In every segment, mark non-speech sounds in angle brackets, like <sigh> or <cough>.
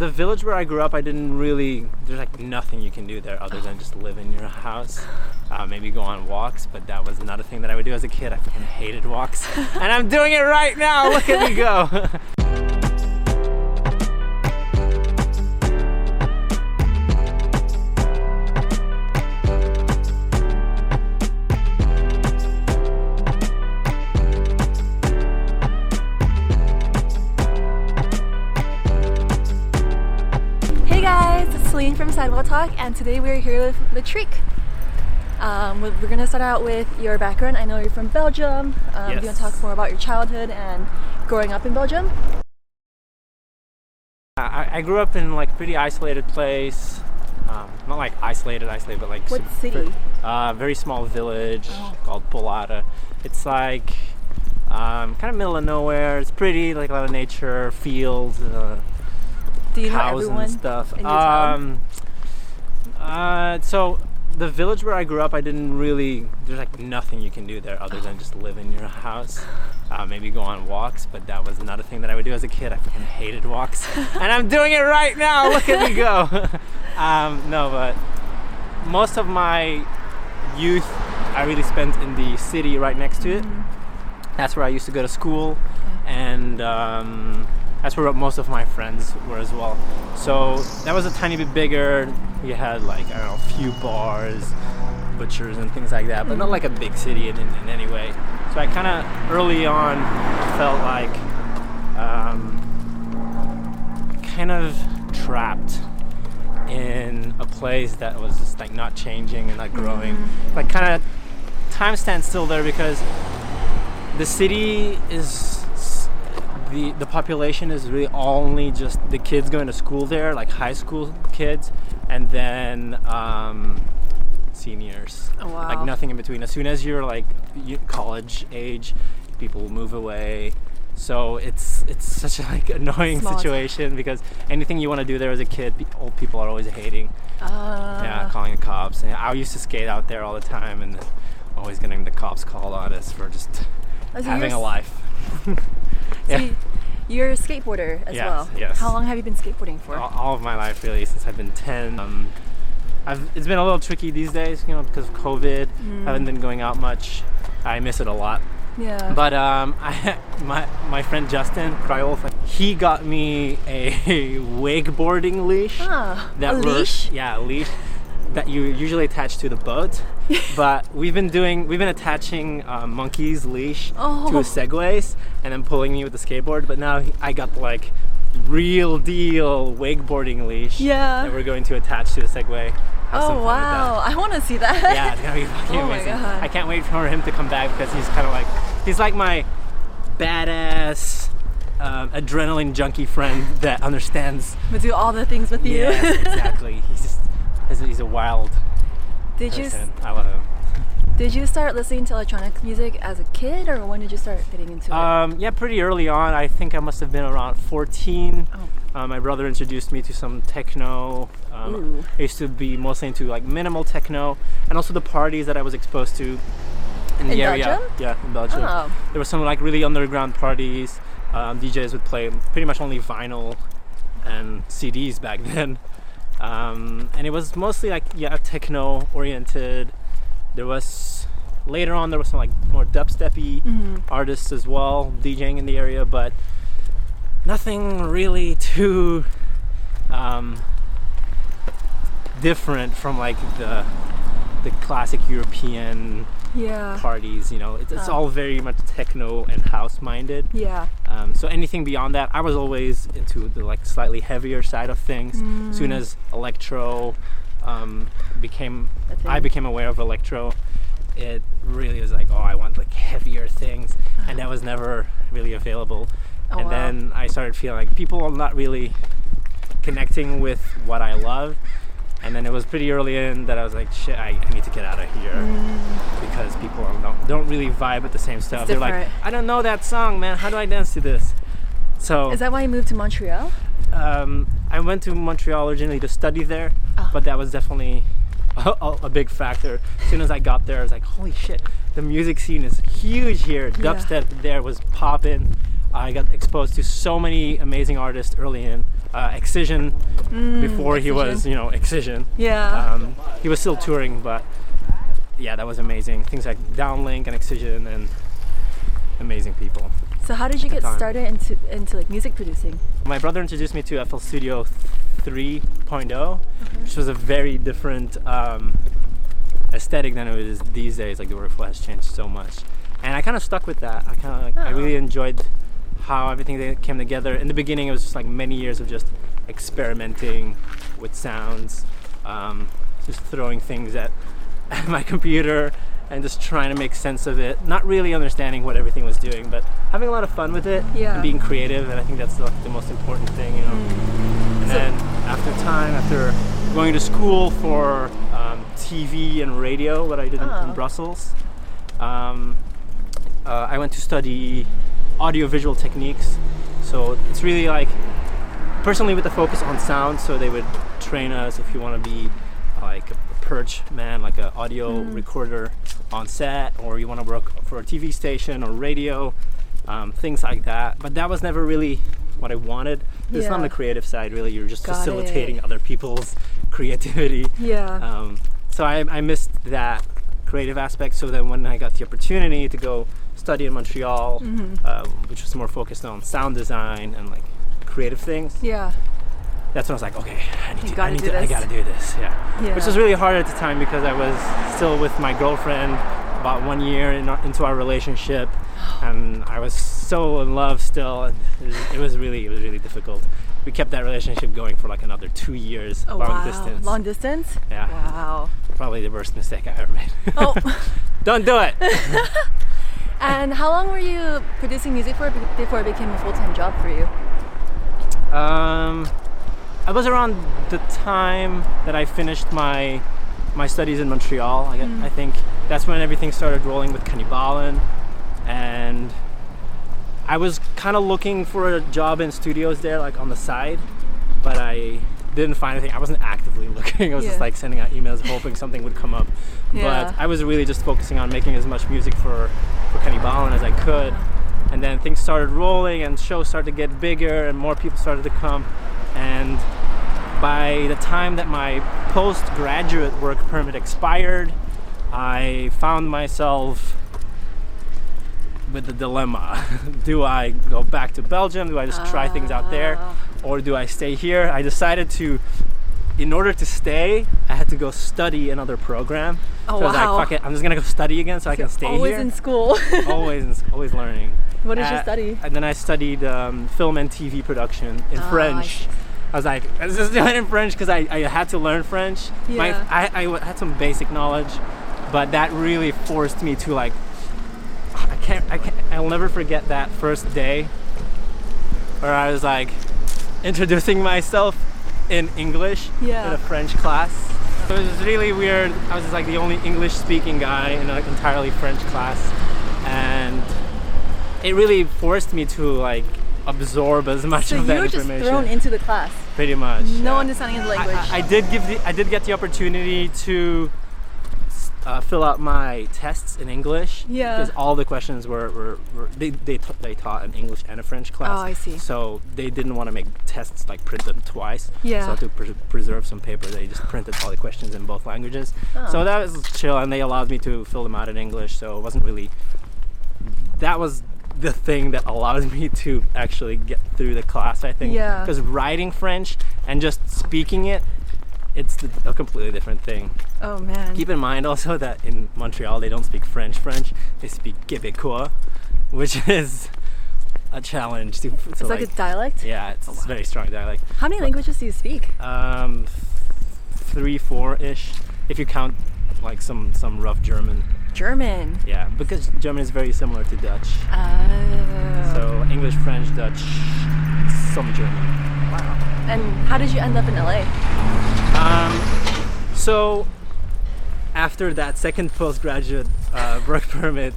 the village where I grew up, I didn't really. There's like nothing you can do there other than just live in your house. Uh, maybe go on walks, but that was not a thing that I would do as a kid. I fucking hated walks, <laughs> and I'm doing it right now. Look at me go. <laughs> Talk, and today we're here with Latrick. Um, we're we're gonna start out with your background. I know you're from Belgium. Um, Do you want to talk more about your childhood and growing up in Belgium? I, I grew up in like a pretty isolated place. Um, not like isolated, isolated, but like What super- city? Uh, very small village Oh. called Polata. It's like um, kind of middle of nowhere. It's pretty, like a lot of nature, fields, uh, Do you know cows everyone and stuff. in your town? Um, uh, so the village where I grew up, I didn't really. There's like nothing you can do there other than just live in your house. Uh, maybe go on walks, but that was not a thing that I would do as a kid. I fucking hated walks, <laughs> and I'm doing it right now. Look at me go. <laughs> um, no, but most of my youth I really spent in the city right next to it. That's where I used to go to school, and um, that's where most of my friends were as well. So that was a tiny bit bigger. We had like I don't know, a few bars, butchers, and things like that, but not like a big city in, in, any way. So I kind of early on felt like um, kind of trapped in a place that was just like not changing and not growing. Like kind of time stands still there because the city is the the population is really only just the kids going to school there, like high school kids, and then um, seniors. Oh, wow. Like nothing in between. As soon as you're like college age, people move away. So it's it's such a like <laughs> annoying Small situation because anything you want to do there as a kid, old people are always hating. Uh, Yeah, calling the cops. And I used to skate out there all the time and always getting the cops called on us for just so having a life. <laughs> so yeah. you- You're a skateboarder as Yes, well. yes. How long have you been skateboarding for? all, all of my life really since I've been 10. Um, I've, it's been a little tricky these days, you know, because of COVID. Mm. haven't been going out much. I miss it a lot. yeah. But um, <laughs> I, my my friend Justin Cryolf, he got me a <laughs> wakeboarding leash. ah, that a leash. Yeah, a leash that you usually attach to the boat. <laughs> but we've been doing, we've been attaching uh, monkey's leash Oh. to a segways and then pulling me with the skateboard. But now I got like real deal wakeboarding leash Yeah. that we're going to attach to the segway. Have Oh fun with that. wow! I want to see that. Yeah, it's gonna be <laughs> fucking Oh amazing. I can't wait for him to come back because he's kind of like he's like my badass um, adrenaline junkie friend that understands. But do all the things with you. Yes, exactly. <laughs> He's just he's a wild did you person. I love him. did you start listening to electronic music as a kid, or when did you start getting into it? Um, yeah, pretty early on. I think I must have been around 14. Oh. Uh, my brother introduced me to some techno. Um. I used to be mostly into like minimal techno, and also the parties that I was exposed to in the In area. Belgium? Yeah, in Belgium. Oh. There were some like really underground parties. Um, DJs would play pretty much only vinyl and CDs back <laughs> then, um, and it was mostly like yeah techno oriented. There was later on there was some like more dubsteppy Mhm. artists as well DJing in the area, but nothing really too um, different from like the the classic European Yeah. parties. You know, it's, it's Oh. all very much techno and house minded. Yeah. Um, so anything beyond that, I was always into the like slightly heavier side of things. Mm. Soon as electro um, became, I became aware of electro. It really was like, oh, I want like heavier things, and that was never really available. Oh, and wow. then I started feeling like people are not really connecting with what I love. And then it was pretty early in that I was like, shit, I, I need to get out of here Mm. because people don't, don't really vibe with the same stuff. They're like. I don't know that song, man. How do I dance to this? So Is that why you moved to Montreal? um, I went to Montreal originally to study there, Ah. but that was definitely <laughs> a, a, big factor. As soon as I got there, I was like, holy shit, the music scene is huge here. Yeah. Dubstep there was popping. I got exposed to so many amazing artists early in. Uh, Excision before he was, Mm, you know, Excision. Yeah. Um, he was still touring, but yeah, that was amazing. Things like Downlink and Excision and amazing people. so how did you get started into into like music producing? My brother introduced me to FL Studio 3.0, which was a very different um, aesthetic than it is these days. Like the workflow has changed so much, and I kind of stuck with that. I kind of like, I Oh. really enjoyed how everything came together. In the beginning, it was just like many years of just experimenting with sounds, um, just throwing things at, <laughs> at my computer and just trying to make sense of it. Not really understanding what everything was doing, but having a lot of fun with it Yeah. and being creative. And I think that's like the most important thing, you know. And So- then after time, after going to school for um, TV and radio, what I did in, Oh. in Brussels, um, uh, I went to study audiovisual techniques. So it's really like personally with the focus on sound. So they would train us if you want to be like a perch man, like an audio recorder on set, or you want to work for a TV station or radio, um, things like that. But that was never really what I wanted. It's not on the creative side, really. You're just Got facilitating it. other people's <laughs> creativity. Yeah. Um, so I, I missed that creative aspect. So then when I got the opportunity to go study in Montreal, Mm-hmm. uh, which was more focused on sound design and like creative things, yeah. that's when I was like, okay, I need You to, I, need do to I gotta do this. Yeah. Yeah. Which was really hard at the time because I was still with my girlfriend about one year in our, into our relationship, and I was so in love still. And it was, it was really, it was really difficult. We kept that relationship going for like another two years, Oh, long wow. distance. Long distance? Yeah. Wow. Probably the worst mistake I ever made. Oh. <laughs> Don't do it. <laughs> and how long were you producing music for before it became a full-time job for you? Um, I was around the time that I finished my my studies in Montreal. I, Mm. I think that's when everything started rolling with Kannibalen, and I was kind of looking for a job in studios there, like on the side, but I didn't find anything. I wasn't actively <laughs> looking. I was just like sending out emails, hoping something would come up. Yeah. But I was really just focusing on making as much music for for Kannibalen as I could. And then things started rolling, and shows started to get bigger, and more people started to come. And by the time that my postgraduate work permit expired, I found myself with the dilemma. <laughs> do I go back to Belgium? Do I just try things out there? Oh. Or do I stay here? I decided to, in order to stay, I had to go study another program. Oh, so I was wow. like, fuck it, I'm just gonna go study again so I can stay Always here. in school. <laughs> always, in- always learning. what did you Uh, study? And then I studied um, film and TV production in I French. see. I was like, let's just do it in French because I, I had to learn French. My, Yeah. I, I w- had some basic knowledge, but that really forced me to like, I can't, I can't, I'll never forget that first day where I was like introducing myself in English Yeah. in a French class. So it was really weird. I was like the only English speaking guy in an entirely French class. And it really forced me to like absorb as much So of you that were just information. thrown into the class. Pretty much. No yeah. understanding of the language. I, I did give the I did get the opportunity to uh, fill out my tests in English. Yeah. Because all the questions were, were, were they they, they taught an English and a French class. Oh, I see. So they didn't want to make tests like print them twice. Yeah. So to pre- preserve some paper, they just printed all the questions in both languages. Oh. So that was chill, and they allowed me to fill them out in English. So it wasn't really. That was the thing that allowed me <laughs> to actually get through the class. I think. Yeah. Because writing French and just speaking it, it's the, a completely different thing. oh man. Keep in mind also that in Montreal they don't speak French French; they speak Québécois, which <laughs> is a challenge to. to it's like, a dialect. yeah, it's a very strong dialect. How many languages do you speak? Um, three, four ish, if you count like some some rough German. German. Yeah, because German is very similar to Dutch. Oh. So English, French, Dutch, some German. wow. And how did you end up in LA? Um, so after that second postgraduate uh, work <laughs> permit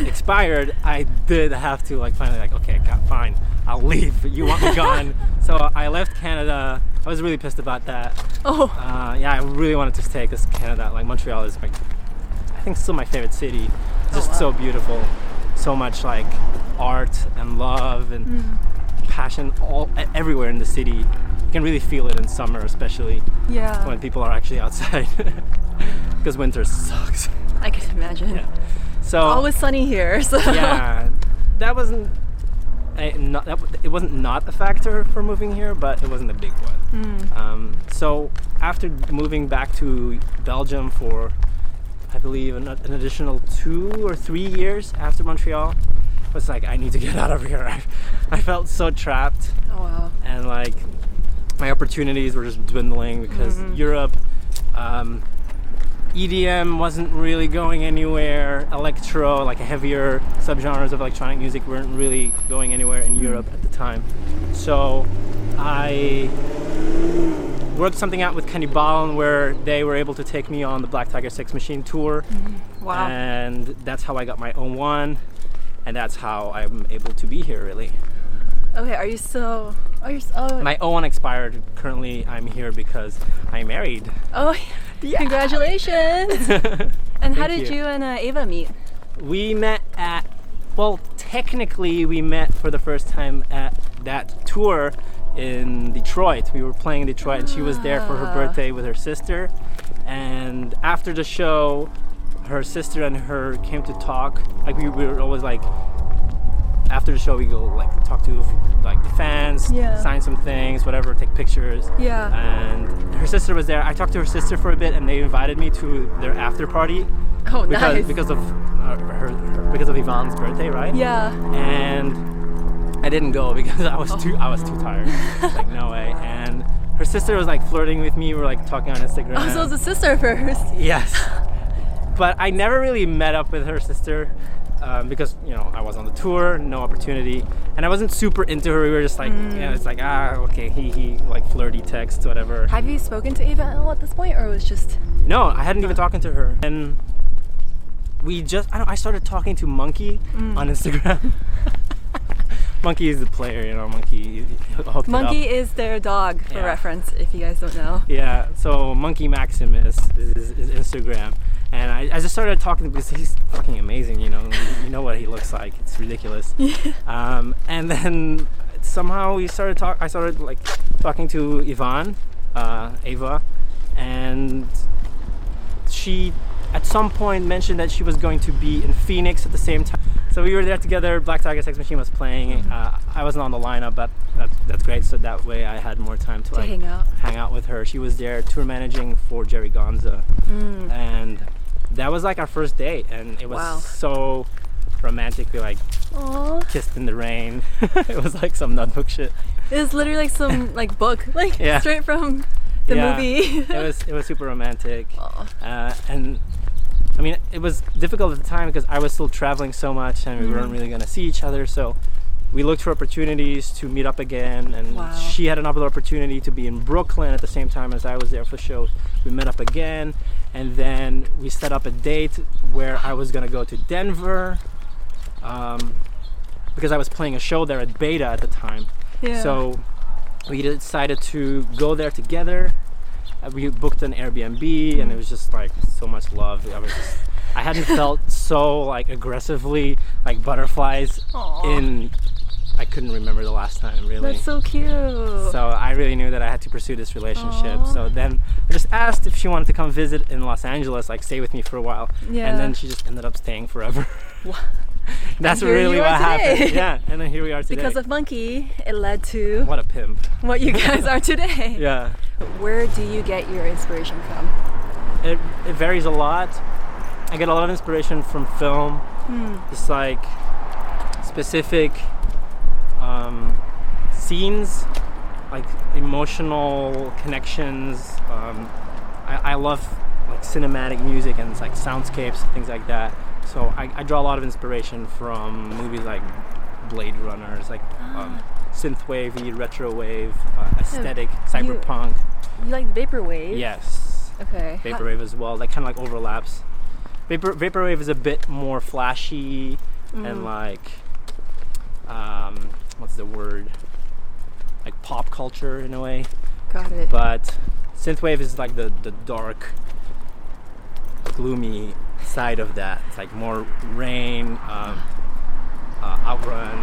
expired, I did have to like finally like okay, God, fine, I'll leave. You want me gone? <laughs> so I left Canada. I was really pissed about that. Oh. Uh, yeah, I really wanted to stay because Canada, like Montreal, is like I think still my favorite city. It's just wow. so beautiful, so much like art and love and passion all everywhere in the city. Can really feel it in summer, especially Yeah. when people are actually outside, <laughs> because winter sucks. I can imagine. Yeah. So Always sunny here, so yeah, that wasn't. A, not, that, it wasn't not a factor for moving here, but it wasn't a big one. Mm. Um, so after moving back to Belgium for, I believe, an, an additional two or three years after Montreal, I was like, I need to get out of here. I, <laughs> I felt so trapped, Oh wow. and like my opportunities were just dwindling because Mhm. Europe. Um, EDM wasn't really going anywhere. Electro, like heavier subgenres of electronic music, weren't really going anywhere in Europe at the time. So I worked something out with Kenny Cannibal where they were able to take me on the Black Tiger Sex Machine tour. Wow. And that's how I got my own one. And that's how I'm able to be here, really. Okay, are you still? Oh, you're. Oh. My O1 expired. Currently, I'm here because I'm married. oh. yeah. Congratulations. <laughs> and how did you. you. and uh, Ava meet? We met at, well, technically, we met for the first time at that tour in Detroit. We were playing in Detroit, and she was there for her Ah. birthday with her sister. And after the show, her sister and her came to talk. Like, we were always like, after the show, we go like talk to like the fans, Yeah. sign some things, whatever, take pictures. Yeah. And her sister was there. I talked to her sister for a bit, and they invited me to their after party oh, because nice. because of uh, her, her because of Yvonne's birthday, right? yeah. And I didn't go because <laughs> I was too I was too tired. <laughs> like no way. And her sister was like flirting with me. We were like talking on Instagram. Oh, so it was a sister first. yes. But I never really met up with her sister um, because you know I was on the tour, no opportunity, and I wasn't super into her. We were just like, Mm. yeah, it's like ah, okay, he he, like flirty text, whatever. Have you spoken to Ava at at this point, or was just? No, I hadn't even talking to her. And we just I don't I started talking to Monkey Mm. on Instagram. <laughs> Monkey is the player, you know, Monkey hooked it up. Monkey is their dog, for Yeah. reference, if you guys don't know. Yeah, so Monkey Maximus is, is Instagram. And I, I just started talking because he's fucking amazing, you know. you know what he looks like. It's ridiculous. <laughs> Um, and then somehow we started talk. I started like talking to Yvonne, uh, Ava, and she at some point mentioned that she was going to be in Phoenix at the same time. So we were there together. Black Tiger Sex Machine was playing. Uh, I wasn't on the lineup, but that's, that's great. So that way I had more time to, To like hang out. hang out with her. She was there tour managing for Jerry Gonza, Mm. and that was like our first date, and it was Wow. so romantic. We like Aw. kissed in the rain. <laughs> it was like some notebook shit. It was literally like some <laughs> like book, like Yeah. straight from <laughs> the Yeah. movie. It was it was super romantic, uh, and I mean it was difficult at the time because I was still traveling so much, and we weren't Mhm. really gonna see each other. So we looked for opportunities to meet up again, and Wow. she had another opportunity to be in Brooklyn at the same time as I was there for shows. We met up again, and then we set up a date where I was gonna go to Denver. Um, because I was playing a show there at Beta at the time. Yeah. So we decided to go there together. Uh, we booked an Airbnb, and it was just like so much love. I was just, I hadn't <laughs> felt so like aggressively like butterflies Aw. in. I couldn't remember the last time really. That's so cute. So I really knew that I had to pursue this relationship. Aw. So then I just asked if she wanted to come visit in Los Angeles, like stay with me for a while. Yeah. And then she just ended up staying forever. <laughs> That's really what are happened. Yeah. And then here we are today. because of Monkey, it led to what a pimp. what you guys are today. <laughs> Yeah. Where do you get your inspiration from? It, it varies a lot. I get a lot of inspiration from film. Hmm. It's like specific um, scenes, like emotional connections. Um, I, I love like cinematic music and like soundscapes, things like that. So I, I draw a lot of inspiration from movies like Blade Runners, like <gasps> um, synthwavey, retro wave, uh, aesthetic, cyberpunk. You like vaporwave? Yes, Okay. Vaporwave as well. That kind of like overlaps. Vapor vaporwave is a bit more flashy Mm. and like um, what's the word? Like pop culture in a way. Got it. But synthwave is like the the dark, gloomy side of that. It's like more rain, um, uh, outrun.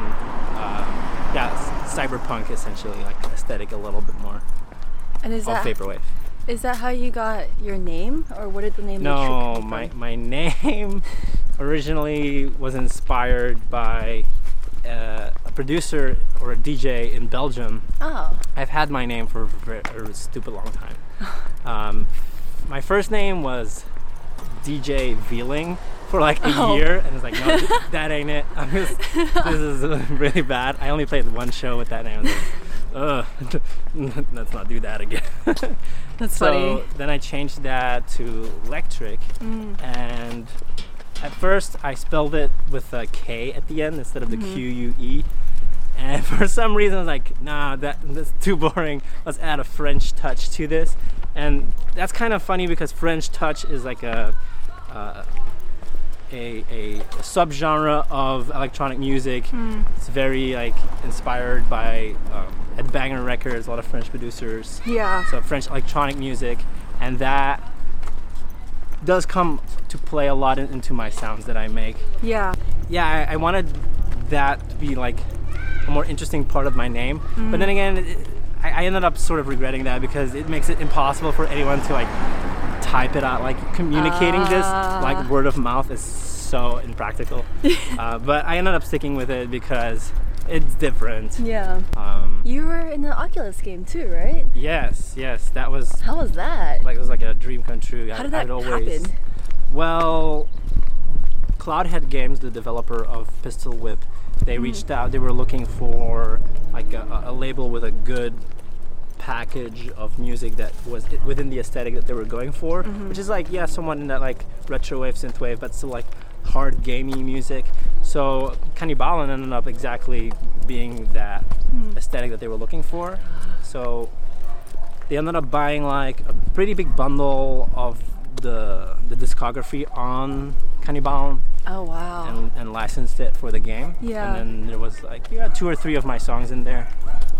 Uh, yeah, cyberpunk essentially, like aesthetic a little bit more. And is that vaporwave. is that how you got your name, or what did the name? No, my my <laughs> name originally was inspired by uh, a producer or a DJ in Belgium. Oh, I've had my name for a a stupid long time. <laughs> Um, my first name was DJ Veeling for like a Oh. year, and it's like, no, <laughs> that ain't it. I'm just, this is uh, really bad. I only played one show with that name. Like, Ugh, <laughs> let's not do that again. that's so funny. then I changed that to Electric, Mm. and at first I spelled it with a K at the end instead of the Mm-hmm. Q U E. And <laughs> for some reason, I was like, nah, that, that's too boring. Let's add a French touch to this. And that's kind of funny because French touch is like a, uh, a, a, subgenre of electronic music. Hmm. It's very like inspired by um, Ed Banger Records, a lot of French producers Yeah. so French electronic music, and that does come to play a lot in, into my sounds that I make. Yeah. Yeah, I, I wanted that to be like a more interesting part of my name, but then again, it, I, I ended up sort of regretting that because it makes it impossible for anyone to like type it out. Like communicating this Ah. like word of mouth is so impractical. <laughs> uh, but I ended up sticking with it because it's different. Yeah. Um, You were in the Oculus game too, right? yes, yes, that was How was that? like it was like a dream come true. How did that always, happen? Well, Cloudhead Games, the developer of Pistol Whip, they Mm-hmm. reached out. They were looking for like a, a label with a good package of music that was within the aesthetic that they were going for, Mm-hmm. which is like yeah, someone in that like retro wave, synth wave, but still like hard gamey music. So Kannibalen ended up exactly being that Hmm. aesthetic that they were looking for. So they ended up buying like a pretty big bundle of the the discography on Kannibalen Oh wow. and, and licensed it for the game. Yeah. And then there was like yeah, two or three of my songs in there.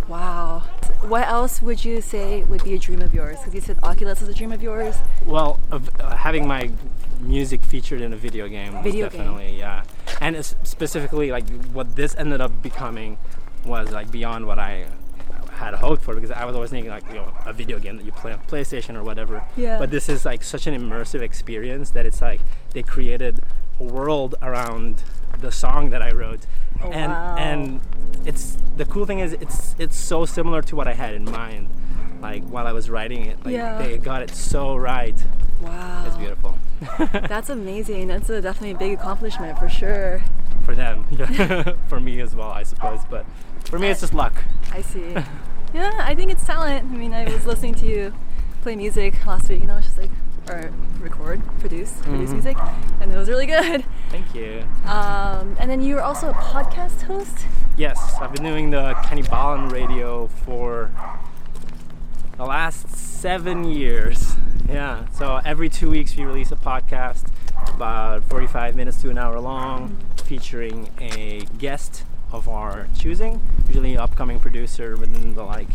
Wow. What else would you say would be a dream of yours? Because you said Oculus is a dream of yours. Well, of, uh, having my music featured in a video game was Video game. definitely yeah, and it's specifically like what this ended up becoming was like beyond what I had hoped for because I was always thinking like you know a video game that you play on PlayStation or whatever. Yeah. But this is like such an immersive experience that it's like they created world around the song that I wrote, Oh, and wow. and it's the cool thing is it's it's so similar to what I had in mind. Like while I was writing it, like Yeah. they got it so right. Wow. It's beautiful <laughs> That's amazing. That's a definitely a big accomplishment for sure. for them, <laughs> yeah. for me as well, I suppose. But for me, it's just luck. I see. <laughs> yeah, I think it's talent. I mean, I was listening to you play music last week, and I was just like, or record, produce, produce Mhm. music, and it was really good. Thank you. Um, and then you were also a podcast host. Yes, I've been doing the Kannibalen radio for the last seven years. Yeah, so every two weeks we release a podcast, about 45 minutes to an hour long, featuring a guest of our choosing, usually an upcoming producer within the like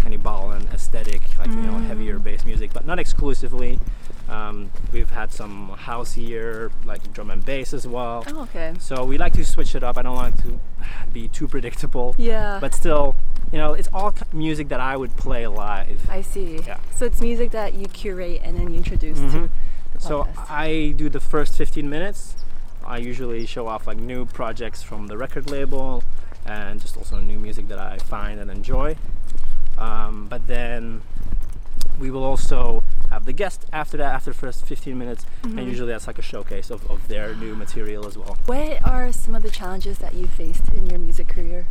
Kannibalen aesthetic, like you know heavier bass music, but not exclusively. Um, we've had some houseier, like drum and bass as well. Oh, okay. So we like to switch it up. I don't like to <laughs> be too predictable. Yeah. But still, you know, it's all music that I would play live. I see. Yeah. So it's music that you curate and then you introduce Mhm. to the So. I do the first 15 minutes. I usually show off like new projects from the record label and just also new music that I find and enjoy. Um, but then we will also have the guest after that, after the first 15 minutes, Mm-hmm. and usually that's like a showcase of, of their new material as well. what are some of the challenges that you faced in your music career?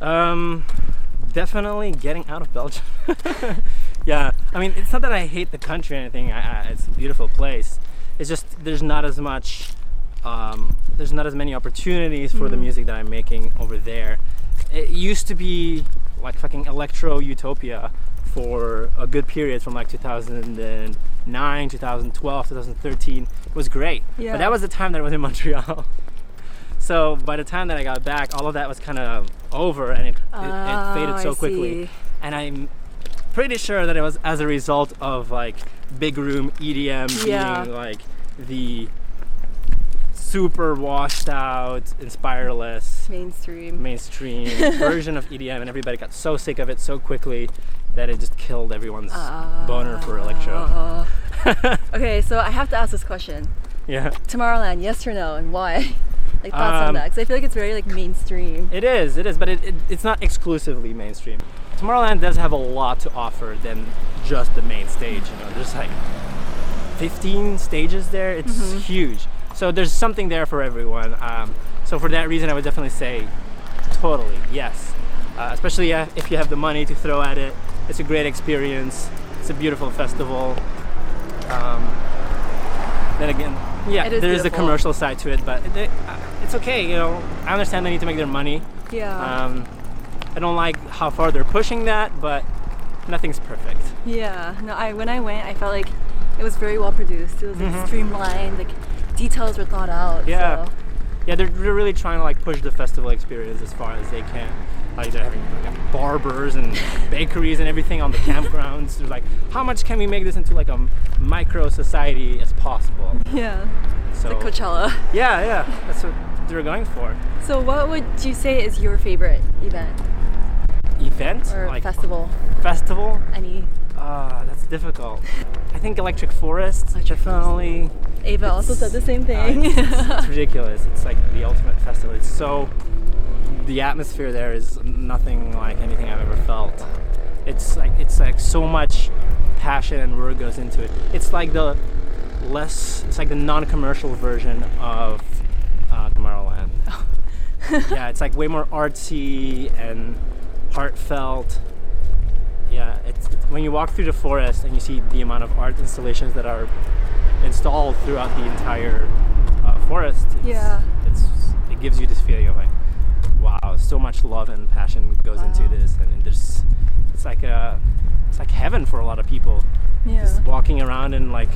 Um, definitely getting out of Belgium. <laughs> yeah, I mean, it's not that I hate the country or anything. I, I, it's a beautiful place. It's just there's not as much, um, there's not as many opportunities for the music that I'm making over there. It used to be like fucking electro utopia for a good period from like 2009, 2012, 2013. It was great, Yeah. but that was the time that I was in <laughs> Montreal. So by the time that I got back, all of that was kind of over, and it, it, Oh, it ah, faded so I quickly. see. And I'm pretty sure that it was as a result of like big room EDM Yeah. being like the super washed out, inspireless, Mainstream. mainstream <laughs> version of EDM, and everybody got so sick of it so quickly. That it just killed everyone's boner for electro. <laughs> Uh, okay, so I have to ask this question: yeah, Tomorrowland, yes or no, and why? <laughs> like thoughts on Um, that? Because I feel like it's very like mainstream. it is, it is, but it, it, it's not exclusively mainstream. Tomorrowland does have a lot to offer than just the main stage. You know, there's like 15 stages there. It's huge. So there's something there for everyone. Um, so for that reason, I would definitely say totally yes. Uh, especially uh, if you have the money to throw at it. It's a great experience. It's a beautiful festival. Um, then again, yeah, is there is a commercial side to it, but it, uh, it's okay. You know, I understand they need to make their money. Yeah. Um, I don't like how far they're pushing that, but nothing's perfect. yeah. No, I when I went, I felt like it was very well produced. It was like streamlined. Like details were thought out. Mm-hmm. Yeah. So. Yeah, they're, they're really trying to like push the festival experience as far as they can. Like they're having like, barbers and <laughs> bakeries and everything on the campgrounds. They're like, how much can we make this into like a micro society as possible? Yeah. So Like Coachella. yeah, yeah, that's what they're going for. So, what would you say is your favorite event Event or like festival? festival. Any? Ah, that's difficult. I think Electric Forest Electric definitely. Ava also said the same uh, thing. it's, it's- it's <laughs> ridiculous. It's like the ultimate festival. It's so. The atmosphere there is nothing like anything I've ever felt. It's like it's like so much passion and work goes into it. It's like the less. It's like the non-commercial version of uh, Tomorrowland. <laughs> yeah, it's like way more artsy and heartfelt. Yeah, it's, it's when you walk through the forest and you see the amount of art installations that are installed throughout the entire uh, forest. It's, Yeah. it's it gives you this feeling of like, wow, so much love and passion goes into this, and there's it's like a it's like heaven for a lot of people. yeah. Just walking around and like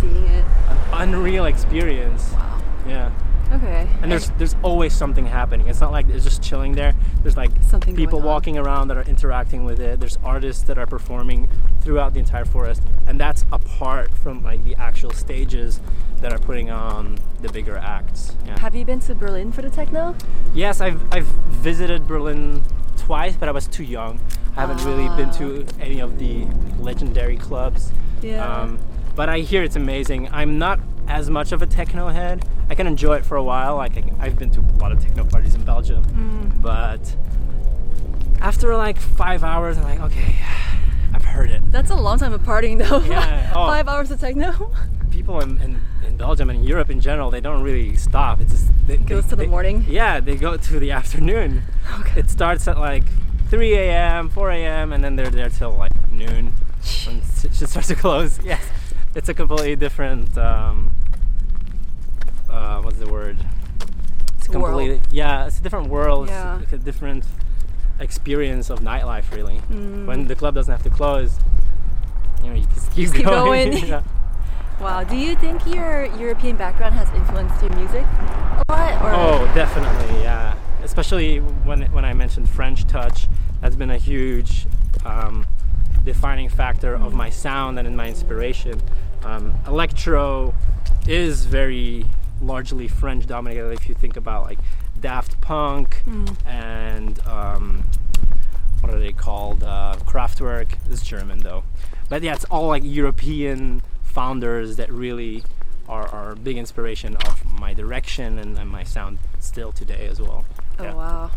Seeing it. an unreal experience. Wow. Yeah. Okay. And there's there's always something happening. It's not like it's just chilling there. There's like Something people walking around that are interacting with it. There's artists that are performing throughout the entire forest, and that's apart from like the actual stages that are putting on the bigger acts. Yeah. Have you been to Berlin for the techno? Yes, I've I've visited Berlin twice, but I was too young. I haven't really been to any of the legendary clubs. Yeah. Um, but I hear it's amazing. I'm not as much of a techno head. I can enjoy it for a while. Like I, I've been to a lot of techno parties in Belgium, Mm. but after like five hours, I'm like, okay, <sighs> I've heard it. That's a long time of partying though. Yeah, <laughs> oh. Five hours of techno. <laughs> People in, in, in Belgium and in Europe in general, they don't really stop. It's just they, Goes they- to the they- morning? Yeah, they go to the <laughs> afternoon. Okay. It starts at like 3 a.m., 4 a.m., and then they're there till like noon. When it should start to close. Yes, it's a completely different. Um, uh, what's the word? It's World. completely yeah. It's a different world. Yeah. It's a different experience of nightlife, really. Mm. When the club doesn't have to close, you know, you just keep Just keep going. going. <laughs> Yeah. <laughs> Wow. Do you think your European background has influenced your music a lot? Or Oh, definitely, yeah. Especially when when I mentioned French touch, that's been a huge um, defining factor of my sound and in my inspiration. Um, electro is very largely French dominated. If you think about like Daft Punk and um, what are they called? Uh, Kraftwerk. is German though, but yeah, it's all like European founders that really are, are a big inspiration of my direction and, and my sound still today as well. Oh Yeah. wow.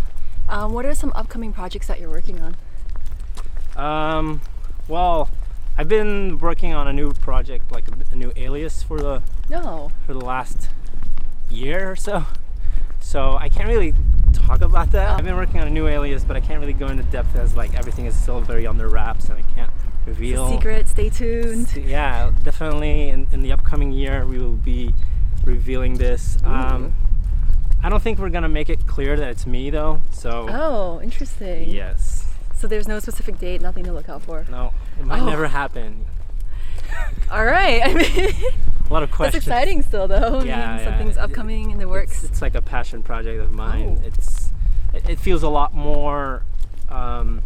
Um, what are some upcoming projects that you're working on? Um, well, I've been working on a new project, like a, a new alias for the No. for the last year or so. So I can't really talk about that. I've been working on a new alias, but I can't really go into depth as like everything is still very under wraps and I can't reveal. Secret. Stay tuned. Yeah, definitely. In, in the upcoming year, we will be revealing this. Um, I don't think we're gonna make it clear that it's me though. So Oh, interesting. yes, So there's no specific date, nothing to look out for. no, it might Oh. never happen. <laughs> All right. I mean, A lot of questions. that's exciting still, though. I Yeah, mean, yeah. something's upcoming in the works. It's, it's like a passion project of mine. Oh. It's it, it feels a lot more um,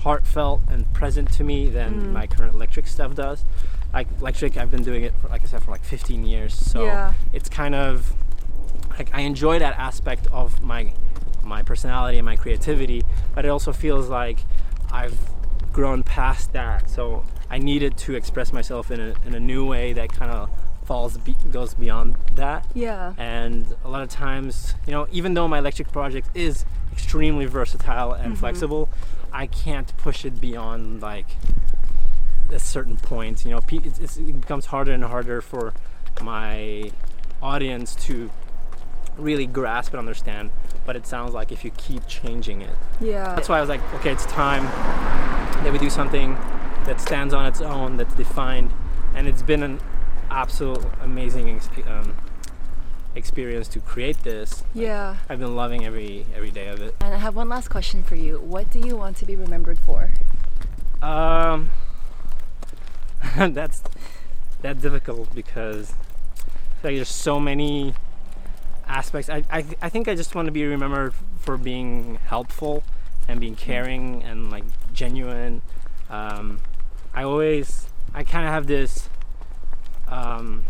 heartfelt and present to me than Mm. my current electric stuff does. Like electric, I've been doing it for, like I said, for like 15 years. So Yeah. it's kind of like I enjoy that aspect of my my personality and my creativity, but it also feels like I've grown past that. So I needed to express myself in a, in a new way that kind of falls be- goes beyond that. Yeah. And a lot of times, you know, even though my electric project is extremely versatile and Mhm. flexible, I can't push it beyond like a certain point. You know, pe- it's, it's, it becomes harder and harder for my audience to really grasp and understand. But it sounds like if you keep changing it, Yeah. that's why I was like, okay, it's time that we do something that stands on its own, that's defined, and it's been an absolute amazing um, experience to create this. Yeah. I've been loving every every day of it. And I have one last question for you. What do you want to be remembered for? Um, <laughs> that's that's difficult because like there's so many aspects. I, I I think I just want to be remembered for being helpful and being caring and like genuine. Um, I always I kind of have this um,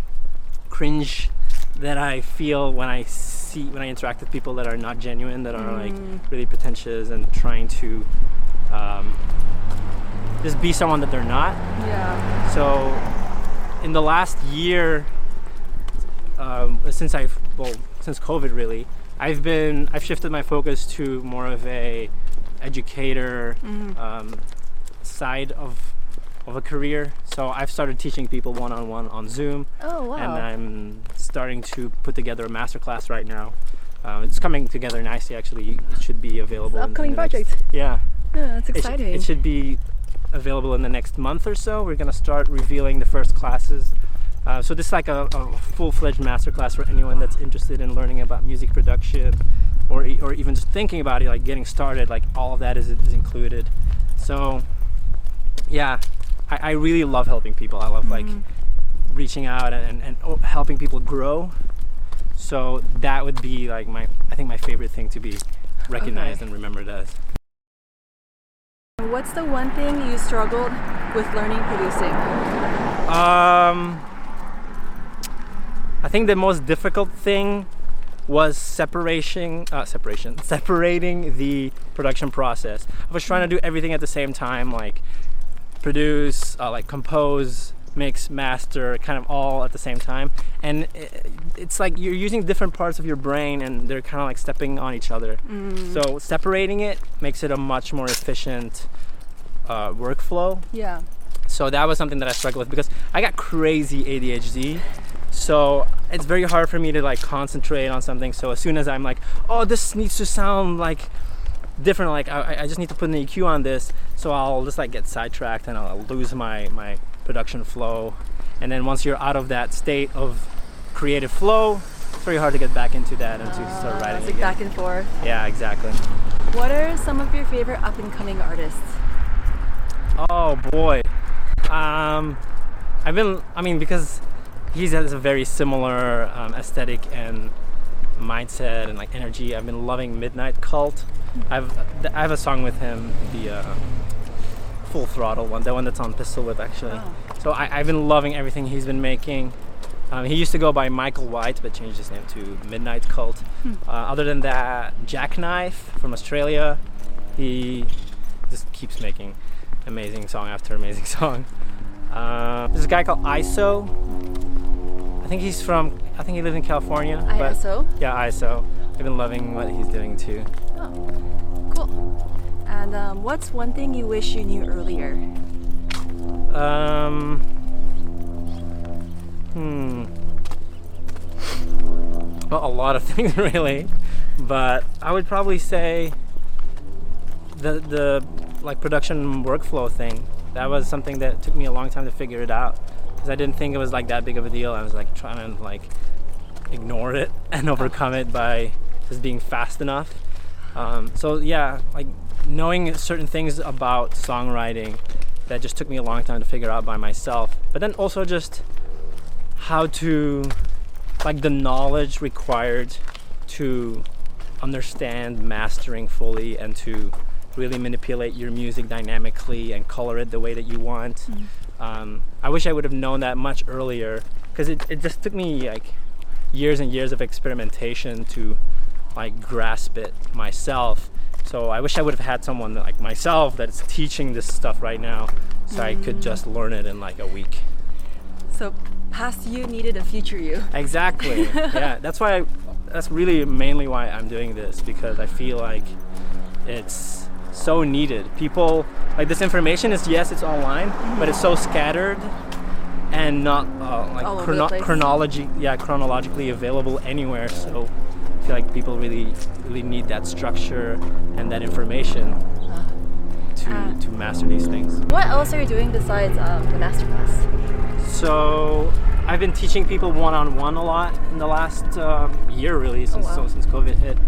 cringe that I feel when I see when I interact with people that are not genuine, that are like Mm. really pretentious and trying to um, just be someone that they're not. Yeah. So, in the last year, um, since I've well, since COVID, really, I've been I've shifted my focus to more of a educator Mhm. um, side of of a career. So I've started teaching people one on one on Zoom, Oh wow. and I'm starting to put together a masterclass right now. Um, it's coming together nicely, actually. It should be available. in- in upcoming next- project. yeah. yeah, that's It should- exciting. It should, be available in the next month or so. We're gonna start revealing the first classes. Uh, so this is like a, a full-fledged masterclass for anyone that's interested in learning about music production, or or even just thinking about it, like getting started. Like all of that is is included. So yeah, I, I really love helping people. I love like Mhm. reaching out and, and oh, helping people grow. So that would be like my I think my favorite thing to be recognized Okay. and remembered as. What's the one thing you struggled with learning producing? Um, I think the most difficult thing was separation, uh, separation, <laughs> separating the production process. I was trying to do everything at the same time, like produce, uh, like compose, mix, master, kind of all at the same time. And it's like you're using different parts of your brain, and they're kind of like stepping on each other. Mm. So separating it makes it a much more efficient uh, workflow Yeah. so that was something that I struggled with because I got crazy ADHD. So it's very hard for me to like concentrate on something. So as soon as I'm like, oh, this needs to sound like different, like I, I just need to put an EQ on this, so I'll just like get sidetracked and I'll lose my my production flow. And then once you're out of that state of creative flow, it's very hard to get back into that and to start Uh, writing it's like again. back and forth. Yeah, exactly. What are some of your favorite up and coming artists? Oh boy. Um, I've been, I mean, because he has a very similar um, aesthetic and mindset and like energy. I've been loving Midnight Cult. I've I have a song with him, the uh, Full Throttle one, the one that's on Pistol Whip actually. Oh. So I, I've been loving everything he's been making. Um, he used to go by Michael White, but changed his name to Midnight Cult. Uh, other than that, Jackknife from Australia, he just keeps making amazing song after amazing <laughs> song. Uh, there's a guy called ISO. I think he's from. I think he lives in California. but- ISO. yeah, ISO. I've been loving what he's doing too. Oh, cool. And um, what's one thing you wish you knew earlier? Um. Hmm. Well, a lot of <laughs> things really, but I would probably say the the like production workflow thing. That was something that took me a long time to figure it out because I didn't think it was like that big of a deal. I was like trying to like ignore it <laughs> and overcome it by just being fast enough. Um, so yeah, like knowing certain things about songwriting that just took me a long time to figure out by myself. But then also just how to like the knowledge required to understand mastering fully and to really manipulate your music dynamically and color it the way that you want. Um, I wish I would have known that much earlier because it, it just took me like years and years of experimentation to like grasp it myself. So I wish I would have had someone like myself that's teaching this stuff right now, so I could just learn it in like a week. So past you needed a future you. Exactly. <laughs> yeah, that's why. I, that's really mainly why I'm doing this because I feel like it's so needed. People like this information is yes, it's online, but it's so scattered and not uh, like chrono- chronology. Yeah, chronologically available anywhere. So I feel like people really, really need that structure and that information to Ah. to master these things. What else are you doing besides um, the masterclass? So I've been teaching people one-on-one a lot in the last um, year, really, since wow. so since COVID hit.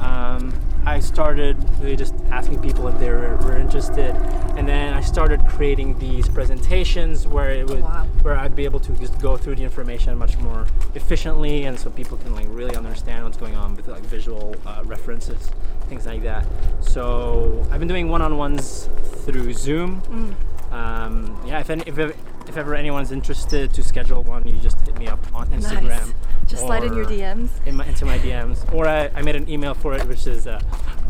Um, I started really just asking people if they were, were interested, and then I started creating these presentations where it would, wow. where I'd be able to just go through the information much more efficiently, and so people can like really understand what's going on with like visual uh, references, things like that. So I've been doing one-on-ones through Zoom. Um, yeah, if, any, if if ever anyone's interested to schedule one, you just hit me up on Instagram. Nice. Just slide in your DMs. In my, into my DMs, or I, I made an email for it, which is uh,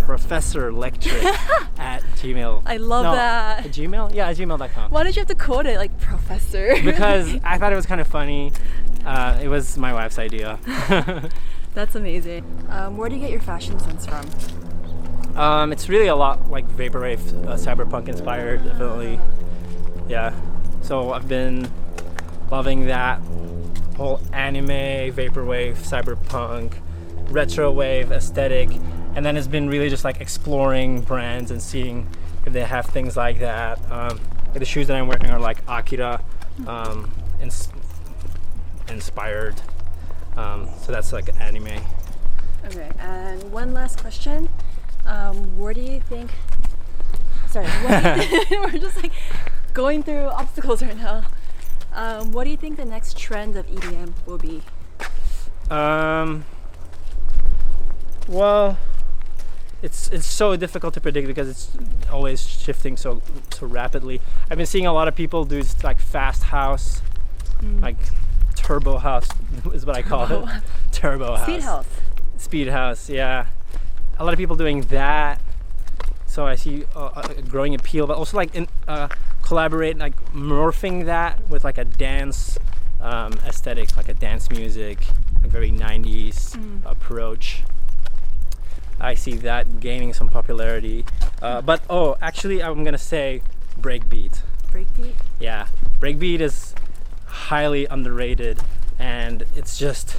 Professor Lectric <laughs> at Gmail. I love No, that. At Gmail? Yeah, at gmail.com. Why did you have to quote it like professor? <laughs> Because <laughs> I thought it was kind of funny. Uh, it was my wife's idea. That's amazing. Um, where do you get your fashion sense from? um, it's really a lot like vaporwave, uh, cyberpunk inspired, definitely. Yeah. So I've been loving that whole anime, vaporwave, cyberpunk, retro wave aesthetic, and then it's been really just like exploring brands and seeing if they have things like that. Um, the shoes that I'm wearing are like Akira um, ins- inspired. Um, so that's like anime. Okay, and one last question. Um, where do you think? Sorry, what do you- we're just like going through obstacles right now. Um, what do you think the next trend of EDM will be? Um, well, it's it's so difficult to predict because it's always shifting so so rapidly. I've been seeing a lot of people do like fast house, like turbo house <laughs> is what I call it. <laughs> Turbo house. Speed house. Speed house, yeah. A lot of people doing that. So I see uh, a growing appeal, but also like in, uh, collaborate, like morphing that with like a dance um, aesthetic, like a dance music, like very 90s approach. I see that gaining some popularity. Uh, but oh, actually, I'm gonna say breakbeat. Breakbeat. Yeah, breakbeat is highly underrated, and it's just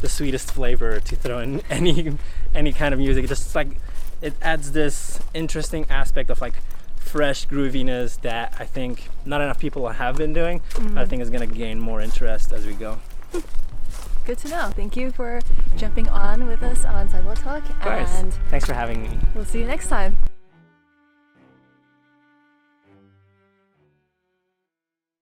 the sweetest flavor to throw in <laughs> any any kind of music. It just like it adds this interesting aspect of like fresh grooviness that I think not enough people have been doing. but I mm-hmm. think is gonna gain more interest as we go. Good to know. Thank you for jumping on with us on Sidewalk Talk, Of course. and Thanks for having me. we'll see you next time.